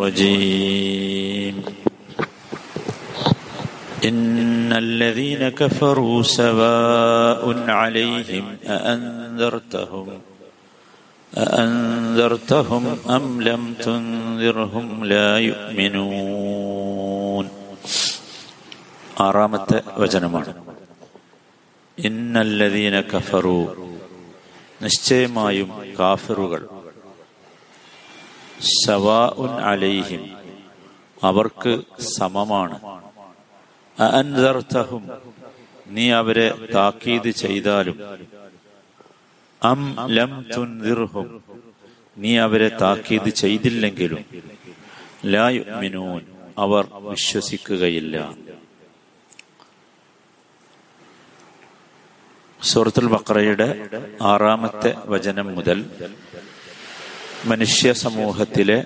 الرجيم إن الذين كفروا سواء عليهم أأنذرتهم أأنذرتهم أم لم تنذرهم لا يؤمنون ആറാമത്തെ വചനമാണ് ഇന്നല്ലദീന കഫറു നിശ്ചയമായും കാഫിറുകൾ അലൈഹിം. അവർക്ക് സമമാണ്. നീ അവരെ താക്കീത് ചെയ്താലും. അം ലം തുൻദിർഹും. നീ അവരെ താക്കീത് ചെയ്തില്ലെങ്കിലും. ലായുമിനൂൻ അവർ വിശ്വസിക്കുകയില്ല. സൂറത്തുൽ ബക്രയുടെ ആറാമത്തെ വചനം മുതൽ മനുഷ്യ സമൂഹത്തിലെ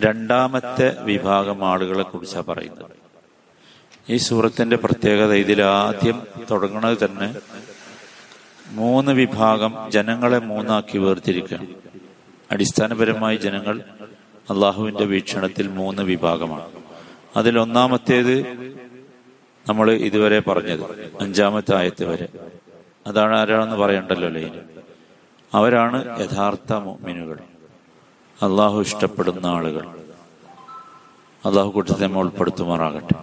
രണ്ടാമത്തെ വിഭാഗം ആളുകളെ കുറിച്ചാണ് പറയുന്നത്. ഈ സൂറത്തിന്റെ പ്രത്യേകത ഇതിൽ ആദ്യം തുടങ്ങുന്നത് തന്നെ മൂന്ന് വിഭാഗം ജനങ്ങളെ മൂന്നാക്കി വേർതിരിക്കുകയാണ് അടിസ്ഥാനപരമായി ജനങ്ങൾ അള്ളാഹുവിന്റെ വീക്ഷണത്തിൽ മൂന്ന് വിഭാഗമാണ്. അതിൽ ഒന്നാമത്തേത് നമ്മൾ ഇതുവരെ പറഞ്ഞത് അഞ്ചാമത്തെ ആയത്ത് വരെ. അതാണ് ആരാണെന്ന് പറയണ്ടല്ലോ ലൈന്. അവരാണ് യഥാർത്ഥ മുഅ്മിനുകൾ. അള്ളാഹു ഇഷ്ടപ്പെടുന്ന ആളുകൾ. അള്ളാഹു കൂട്ടത്തെ നമ്മൾ ഉൾപ്പെടുത്തുമാറാകട്ടെ.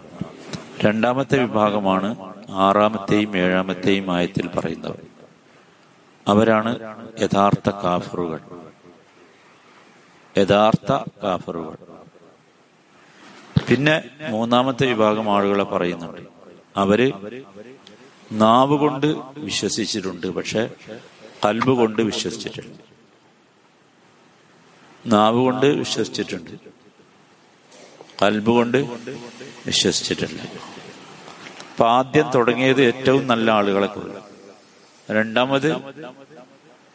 രണ്ടാമത്തെ വിഭാഗമാണ് ആറാമത്തെയും ഏഴാമത്തെയും ആയത്തിൽ പറയുന്നവർ. അവരാണ് യഥാർത്ഥ കാഫറുകൾ. യഥാർത്ഥ കാഫറുകൾ. പിന്നെ മൂന്നാമത്തെ വിഭാഗം ആളുകളെ പറയുന്നുണ്ട്. അവർ നാവ് കൊണ്ട് വിശ്വസിച്ചിട്ടുണ്ട്. പക്ഷെ കൽബ് കൊണ്ട് വിശ്വസിച്ചിട്ടുണ്ട്. നാവ് കൊണ്ട് വിശ്വസിച്ചിട്ടുണ്ട്. കൽബ് കൊണ്ട് വിശ്വസിച്ചിട്ടുണ്ട്. അപ്പൊ ആദ്യം തുടങ്ങിയത് ഏറ്റവും നല്ല ആളുകളെ കൊള്ളു രണ്ടാമത്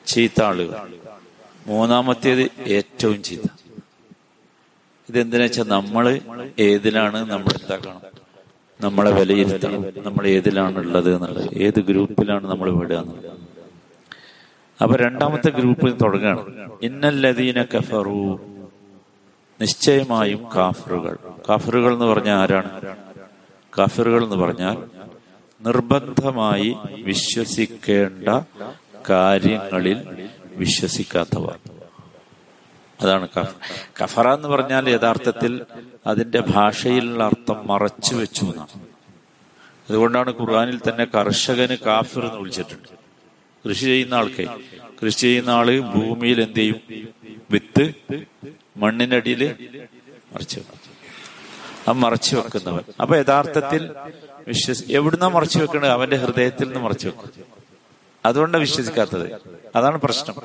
ചീത്ത ആളുകൾ. മൂന്നാമത്തേത് ഏറ്റവും ചീത്ത. ഇതെന്തിനാ വെച്ചാൽ നമ്മൾ ഏതിലാണ് നമ്മൾ എന്താക്കണം? നമ്മളെ വിലയിരുത്തണം. നമ്മൾ ഏതിലാണ് ഉള്ളത് എന്നുള്ളത്. ഏത് ഗ്രൂപ്പിലാണ് നമ്മൾ വിടുക എന്നുള്ളത്. അപ്പൊ രണ്ടാമത്തെ ഗ്രൂപ്പിൽ തുടങ്ങുകയാണ്. ഇന്നല്ലതീന കഫറു. നിശ്ചയമായും കാഫറുകൾ. കാഫറുകൾ എന്ന് പറഞ്ഞാൽ ആരാണ്? കാഫറുകൾ എന്ന് പറഞ്ഞാൽ നിർബന്ധമായി വിശ്വസിക്കേണ്ട കാര്യങ്ങളിൽ വിശ്വസിക്കാത്തവർ. അതാണ് കഫ. കഫറ എന്ന് പറഞ്ഞാൽ യഥാർത്ഥത്തിൽ അതിന്റെ ഭാഷയിലുള്ള അർത്ഥം മറച്ചു വെച്ചു എന്നാണ്. അതുകൊണ്ടാണ് ഖുർആാനിൽ തന്നെ കർഷകന് കാഫിർ എന്ന് വിളിച്ചിട്ടുണ്ട്. കൃഷി ചെയ്യുന്ന ആൾക്ക് കൃഷി ചെയ്യുന്ന ആൾ ഭൂമിയിൽ എന്ത് ചെയ്യും? വിത്ത് മണ്ണിനടിയിൽ മറച്ചു വെക്കും. ആ മറച്ചു വെക്കുന്നവൻ. അപ്പൊ യഥാർത്ഥത്തിൽ വിശ്വസി എവിടുന്ന മറച്ചു വെക്കണത്? അവന്റെ ഹൃദയത്തിൽ നിന്ന് മറച്ചു വെക്കും. അതുകൊണ്ടാണ് വിശ്വസിക്കാത്തത്. അതാണ് പ്രശ്നം.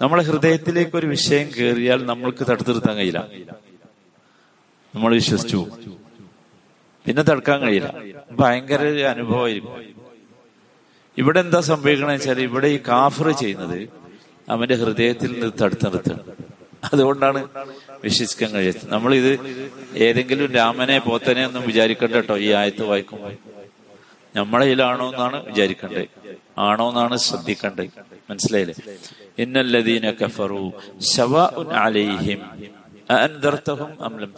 നമ്മളെ ഹൃദയത്തിലേക്ക് ഒരു വിഷയം കയറിയാൽ നമ്മൾക്ക് തടുത്തു നിർത്താൻ കഴിയില്ല. നമ്മൾ വിശ്വസിച്ചു പിന്നെ തടുക്കാൻ കഴിയില്ല. ഭയങ്കര അനുഭവമായിരിക്കും. ഇവിടെ എന്താ സംഭവിക്കണമെന്ന് വെച്ചാൽ ഇവിടെ ഈ കാഫർ ചെയ്യുന്നത് അവന്റെ ഹൃദയത്തിൽ നിന്ന് തടുത്തു നിർത്തുക അതുകൊണ്ടാണ് വിശ്വസിക്കാൻ കഴിയാത്തത്. നമ്മൾ ഇത് ഏതെങ്കിലും രാമനെ പോത്തനെ ഒന്നും വിചാരിക്കണ്ട കേട്ടോ ഈ ആയത്ത് വായിക്കുമ്പോൾ നമ്മളെ ഇതിലാണോ എന്നാണ് വിചാരിക്കേണ്ടത് ആണോ എന്നാണ് ശ്രദ്ധിക്കേണ്ടത് മനസ്സിലായില്ലേ? ഇന്നല്ലദീന കഫറു അലൈഹിം അൻദർതഹും അം ലം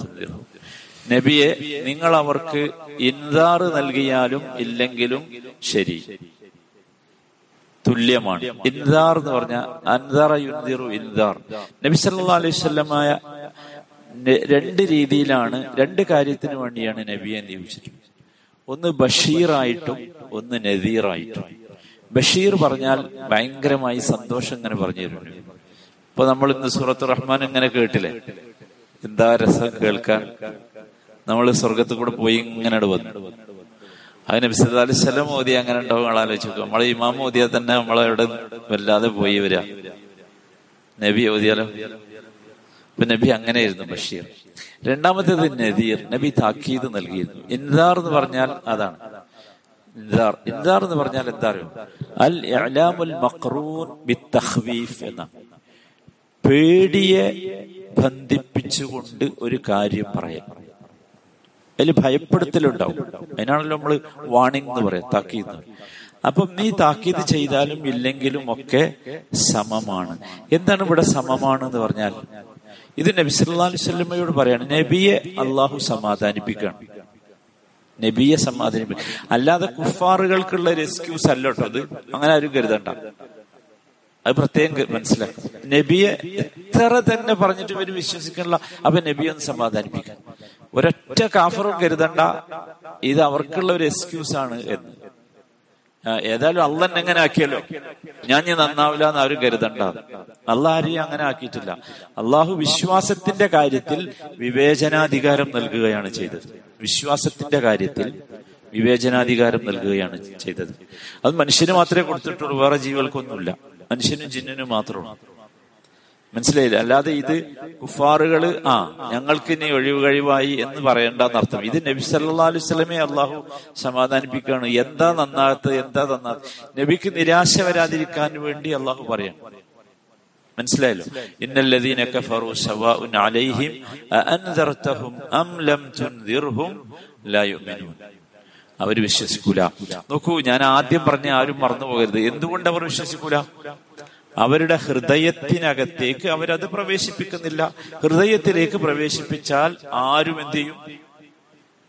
നബിയെ നിങ്ങൾ അവർക്ക് ഇൻദാർ നൽകിയാലും ഇല്ലെങ്കിലും ശരി. തുല്യമാണ്. ഇൻദാർ എന്ന് പറഞ്ഞ അൻദാറ ഇൻദാർ. നബി സല്ലല്ലാഹു അലൈഹി രണ്ട് രീതിയിലാണ് രണ്ട് കാര്യത്തിന് വേണ്ടിയാണ് നബിയെ നിയോഗിച്ചിട്ടുള്ളത്. ഒന്ന് ബഷീറായിട്ടും ഒന്ന് നദീറായിട്ടും. ബഷീർ പറഞ്ഞാൽ ഭയങ്കരമായി സന്തോഷം ഇങ്ങനെ പറഞ്ഞു തരുന്നു ഇപ്പൊ നമ്മൾ ഇന്ന് സൂറത്ത് റഹ്മാൻ ഇങ്ങനെ കേട്ടില്ലേ? എന്താ രസം കേൾക്കാൻ? നമ്മൾ സ്വർഗത്തിൽ കൂടെ പോയി ഇങ്ങനെ വന്നു അതിന് ബിസ്ലി സ്വലം മോദി അങ്ങനെ ഉണ്ടാവും ആലോചിക്കും നമ്മളെ ഇമാം മോദിയെ തന്നെ നമ്മളെവിടെ വല്ലാതെ പോയി വരിക. നബി ഓതിയാലോ ഇപ്പൊ നബി അങ്ങനെയായിരുന്നു ബഷീർ. രണ്ടാമത്തേത് നദീർ. നബി താക്കീത് നൽകിയിരുന്നു. ഇന്ദാർ എന്ന് പറഞ്ഞാൽ അതാണ്. ഇന്ദാർ ഇൻദാർ എന്ന് പറഞ്ഞാൽ എന്താ അൽ എന്ന പേടിയെ ബന്ധിപ്പിച്ചുകൊണ്ട് ഒരു കാര്യം പറയാം. അതിൽ ഭയപ്പെടുത്തലുണ്ടാവും. അതിനാണല്ലോ നമ്മൾ വാണിംഗ് എന്ന് പറയാം താക്കീത് അപ്പം നീ താക്കീത് ചെയ്താലും ഇല്ലെങ്കിലും ഒക്കെ സമമാണ്. എന്താണ് ഇവിടെ സമമാണ് എന്ന് പറഞ്ഞാൽ? ഇത് നബി സല്ലല്ലാഹു അലൈഹി വസല്ലമയോട് പറയാണ് നബിയെ അള്ളാഹു സമാധാനിപ്പിക്കണം. നബിയെ സമാധാനിപ്പിക്കണം. അല്ലാതെ കുഫാറുകൾക്കുള്ള ഒരു എക്സ്ക്യൂസ് അല്ലോട്ടോ അത്. അങ്ങനെ ആരും കരുതണ്ട. അത് പ്രത്യേകം മനസ്സിലാക്കും നബിയെ എത്ര തന്നെ പറഞ്ഞിട്ട് ഇവർ വിശ്വസിക്കണില്ല. അപ്പൊ നബിയെ ഒന്ന് സമാധാനിപ്പിക്കാൻ ഒരൊറ്റ കാഫറും കരുതണ്ട. ഇത് അവർക്കുള്ള ഒരു എക്സ്ക്യൂസ് ആണ് എന്ന് ഏതായാലും അള്ളൻ എങ്ങനെ ആക്കിയല്ലോ ഞാൻ ഇനി നന്നാവില്ല എന്ന് ആരും കരുതണ്ട. അള്ളാഹ് ആരെയും അങ്ങനെ ആക്കിയിട്ടില്ല. അള്ളാഹു വിശ്വാസത്തിന്റെ കാര്യത്തിൽ വിവേചനാധികാരം നൽകുകയാണ് ചെയ്തത്. വിശ്വാസത്തിന്റെ കാര്യത്തിൽ വിവേചനാധികാരം നൽകുകയാണ് ചെയ്തത്. അത് മനുഷ്യന് മാത്രമേ കൊടുത്തിട്ടുള്ളൂ വേറെ ജീവികൾക്കൊന്നുമില്ല. മനുഷ്യനും ജിന്നിനും മാത്രമാണ് മനസ്സിലായില്ല? അല്ലാതെ ഇത് കുഫാറുകൾ ആ ഞങ്ങൾക്ക് ഇനി ഒഴിവ് കഴിവായി എന്ന് പറയണ്ടെന്നർത്ഥം ഇത് നബി സല്ലാ അലൈഹി സ്വലമെ അള്ളാഹു സമാധാനിപ്പിക്കുകയാണ്. എന്താ നന്നാകത്ത് എന്താ നന്നാകത്ത് നബിക്ക് നിരാശ വരാതിരിക്കാൻ വേണ്ടി അള്ളാഹു പറയണം. മനസ്സിലായല്ലോ? ഇന്നല്ലദീന കഫറു സവാഉൻ അലൈഹിം അഅൻദർതഹും അം ലം തുൻദിർഹും ലാ യുഅ്മിനൂൻ. അവർ വിശ്വസിക്കൂല. നോക്കൂ ഞാൻ ആദ്യം പറഞ്ഞ ആരും മറന്നു പോകരുത് എന്തുകൊണ്ട് അവർ വിശ്വസിക്കൂല? അവരുടെ ഹൃദയത്തിനകത്തേക്ക് അവരത് പ്രവേശിപ്പിക്കുന്നില്ല. ഹൃദയത്തിലേക്ക് പ്രവേശിപ്പിച്ചാൽ ആരും എന്ത് ചെയ്യും?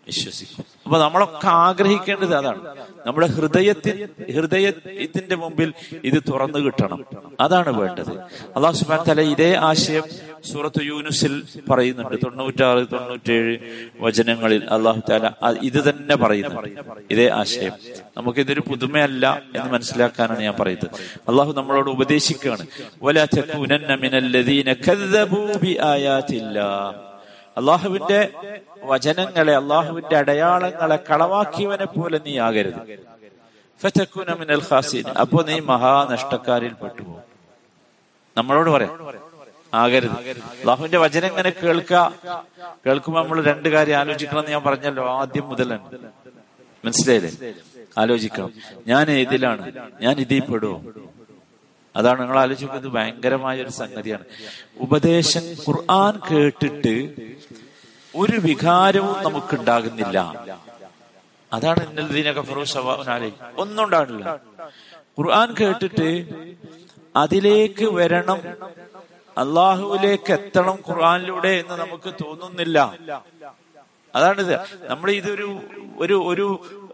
വിശ്വസിക്കും. അപ്പൊ നമ്മളൊക്കെ ആഗ്രഹിക്കേണ്ടത് അതാണ്. നമ്മുടെ ഹൃദയത്തിൽ ഹൃദയത്തിന്റെ മുമ്പിൽ ഇത് തുറന്നു കിട്ടണം. അതാണ് വേണ്ടത്. അള്ളാഹു സുബാൻ തല ഇതേ ആശയം സൂറത്ത് യൂനുസിൽ പറയുന്നുണ്ട്. തൊണ്ണൂറ്റാറ് തൊണ്ണൂറ്റേഴ് വചനങ്ങളിൽ അള്ളാഹു താല ഇത് തന്നെ പറയുന്നുണ്ട്. ഇതേ ആശയം. നമുക്ക് ഇതൊരു പുതുമയല്ല എന്ന് മനസ്സിലാക്കാനാണ് ഞാൻ പറയുന്നത്. അള്ളാഹു നമ്മളോട് ഉപദേശിക്കുകയാണ്. അള്ളാഹുവിന്റെ വചനങ്ങളെ അള്ളാഹുവിന്റെ അടയാളങ്ങളെ കളവാക്കിയവനെ പോലെ നീ ആകരുത്. മിനൽ അപ്പോ നീ മഹാനഷ്ടക്കാരിൽ പെട്ടുപോകും. നമ്മളോട് പറയാം ആകരുത്. അള്ളാഹുവിന്റെ വചനം ഇങ്ങനെ കേൾക്ക. കേൾക്കുമ്പോൾ നമ്മൾ രണ്ട് കാര്യം ആലോചിക്കണം എന്ന് ഞാൻ പറഞ്ഞല്ലോ ആദ്യം തന്നെ മനസ്സിലായില്ലേ? ആലോചിക്കണം. ഞാൻ ഏതിലാണ്? ഞാൻ ഇതിൽ പെടുവോ? അതാണ് നിങ്ങൾ ആലോചിക്കുന്നത്. ഭയങ്കരമായ ഒരു സംഗതിയാണ്. ഉപദേശം ഖുർആൻ കേട്ടിട്ട് ഒരു വികാരവും നമുക്കുണ്ടാകുന്നില്ല. അതാണ് ഇന്നലീനൊക്കെ ഫറൂഷവാലെ ഒന്നും ഉണ്ടാകില്ല ഖുർആൻ കേട്ടിട്ട് അതിലേക്ക് വരണം. അള്ളാഹുവിലേക്ക് എത്തണം ഖുർആനിലൂടെ എന്ന് നമുക്ക് തോന്നുന്നില്ല. അതാണിത്. നമ്മൾ ഇതൊരു ഒരു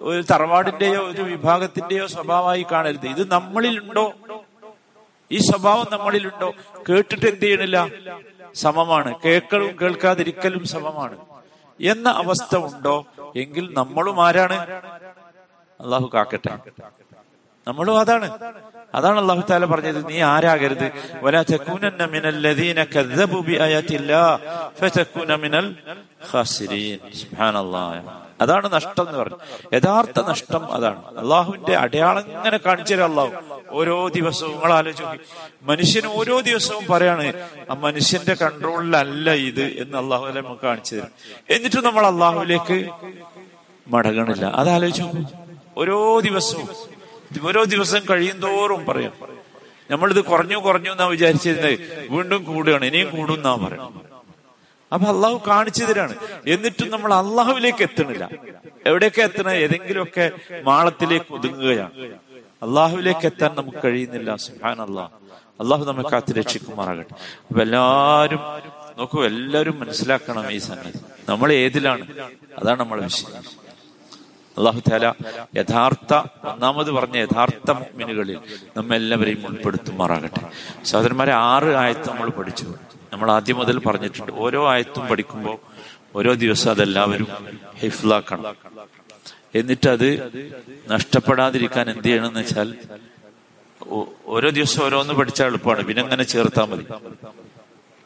ഒരു തറവാടിന്റെയോ ഒരു വിഭാഗത്തിന്റെയോ സ്വഭാവമായി കാണരുത്. ഇത് നമ്മളിലുണ്ടോ? ഈ സ്വഭാവം നമ്മളിലുണ്ടോ? കേട്ടിട്ട് എന്ത് ചെയ്യണില്ല? സമമാണ്. കേൾക്കലും കേൾക്കാതിരിക്കലും സമമാണ്. എന്ന അവസ്ഥ ഉണ്ടോ? എങ്കിൽ നമ്മളും ആരാണ്? അള്ളാഹു കാക്കട്ടെ. നമ്മളും അതാണ്. അതാണ് അള്ളാഹു താല പറഞ്ഞത്. നീ ആരാകരുത്? മിനൽ അതാണ് നഷ്ടം എന്ന് പറഞ്ഞു. യഥാർത്ഥ നഷ്ടം അതാണ്. അള്ളാഹുവിന്റെ അടയാളം ഇങ്ങനെ കാണിച്ചു തരാം ഓരോ ദിവസവും നിങ്ങൾ ആലോചിക്കും മനുഷ്യന് ഓരോ ദിവസവും പറയാണ് ആ മനുഷ്യന്റെ കൺട്രോളിലല്ല ഇത് എന്ന് അള്ളാഹു നമുക്ക് കാണിച്ചു തരും. എന്നിട്ടും നമ്മൾ അള്ളാഹുവിലേക്ക് മടങ്ങണില്ല. അതാലോചിച്ചു ഓരോ ദിവസവും ഓരോ ദിവസം കഴിയും തോറും പറയാം. നമ്മളിത് കുറഞ്ഞു കുറഞ്ഞു എന്നാ വിചാരിച്ചിരുന്നത്. വീണ്ടും കൂടുകയാണ്. ഇനിയും കൂടും എന്നാ പറയണം അപ്പൊ അള്ളാഹു കാണിച്ചു തരാണ് എന്നിട്ടും നമ്മൾ അള്ളാഹുവിലേക്ക് എത്തണില്ല എവിടെയൊക്കെ എത്തണ? ഏതെങ്കിലുമൊക്കെ മാളത്തിലേക്ക് ഒതുങ്ങുകയാണ്. അള്ളാഹുവിലേക്ക് എത്താൻ നമുക്ക് കഴിയുന്നില്ല. സുഹാൻ അള്ളാഹ് അള്ളാഹു നമ്മെ കാത്തി രക്ഷിക്കുമാറാകട്ടെ. അപ്പൊ എല്ലാരും നോക്കൂ എല്ലാവരും മനസ്സിലാക്കണം ഈ സംഗതി. നമ്മൾ ഏതിലാണ്? അതാണ് നമ്മളെ വിഷയം. അള്ളാഹു താല യഥാർത്ഥ ഒന്നാമത് പറഞ്ഞ യഥാർത്ഥ മിനുകളിൽ നമ്മെല്ലാവരെയും ഉൾപ്പെടുത്തുമാറാകട്ടെ. സഹോദരന്മാരെ ആറ് ആയത്ത് നമ്മൾ പഠിച്ചു. നമ്മൾ ആദ്യം മുതൽ പറഞ്ഞിട്ടുണ്ട് ഓരോ ആയത്തും പഠിക്കുമ്പോൾ ഓരോ ദിവസം അതെല്ലാവരും ഹിഫ്ലാക്കണം. എന്നിട്ട് അത് നഷ്ടപ്പെടാതിരിക്കാൻ എന്ത് ചെയ്യണമെന്ന് വെച്ചാൽ ഓരോ ദിവസം ഓരോന്ന് പഠിച്ചാൽ എളുപ്പമാണ് പിന്നെ അങ്ങനെ ചേർത്താൽ മതി.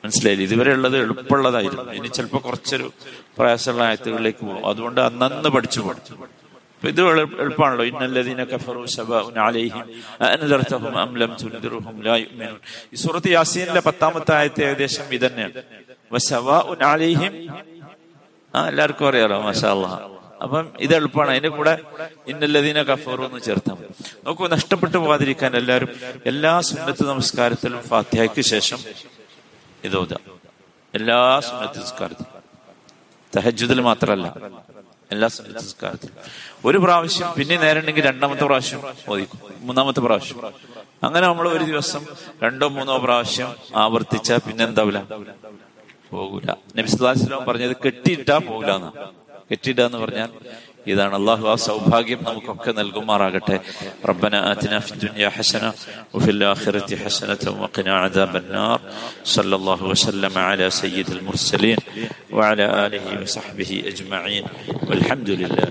മനസ്സിലായില്ല? ഇതുവരെ ഉള്ളത് എളുപ്പമുള്ളതായിരുന്നു. ഇനി ചിലപ്പോൾ കുറച്ചൊരു പ്രയാസമുള്ള ആയത്തുകളിലേക്ക് പോകും. അതുകൊണ്ട് അന്നന്ന് പഠിച്ചു പോകും ഇത് എളുപ്പമാണല്ലോ. ഇന്നല്ലതിനെ കഫറു സബഉൻ അലൈഹിം. അൻദർതഹും അം ലം തുൻദിറുഹും ലാ ഈ സൂറത്ത് യാസീനിലെ പത്താമത്തെ ആയത്തെ ഏകദേശം ഇതന്നെയാണ്. വസവാഉൻ അലൈഹിം. ആ എല്ലാവർക്കും അറിയാലോ മാഷാ അപ്പം ഇത് എളുപ്പമാണ്. അതിന്റെ കൂടെ ഇന്നല്ലദീന കഫറു എന്ന് ചേർത്താൽ മതി. നോക്കൂ നഷ്ടപ്പെട്ടു പോകാതിരിക്കാൻ എല്ലാവരും എല്ലാ സുന്നത്ത് നമസ്കാരത്തിലും ഫാത്തിഹയ്ക്ക് ശേഷം ഇതോ എല്ലാ സുന്നത്ത് നമസ്കാരത്തിലും. തഹജുദിൽ മാത്രമല്ല എല്ലാ സുന്നത്ത് നമസ്കാരത്തിലും ഒരു പ്രാവശ്യം പിന്നെ നേരണ്ടെങ്കിൽ രണ്ടാമത്തെ പ്രാവശ്യം ഓദിക്കും മൂന്നാമത്തെ പ്രാവശ്യം. അങ്ങനെ നമ്മൾ ഒരു ദിവസം രണ്ടോ മൂന്നോ പ്രാവശ്യം ആവർത്തിച്ച പിന്നെ എന്താവില്ല പോകൂല നബിസ്ലാസ്ലാം പറഞ്ഞത് കെട്ടിയിട്ടാ പോകില്ല എന്നാ കെട്ടിയിട്ടാന്ന് പറഞ്ഞാൽ ഇതാണ് അള്ളാഹു ആ സൗഭാഗ്യം നമുക്കൊക്കെ നൽകുമാറാകട്ടെ റബ്ബന ആതിന ഫി ദുനിയ ഹസന وفي الآخرة حسنة وقنا عذاب النار صلى الله وسلم على سيد المرسلين وعلى آله وصحبه أجمعين والحمد لله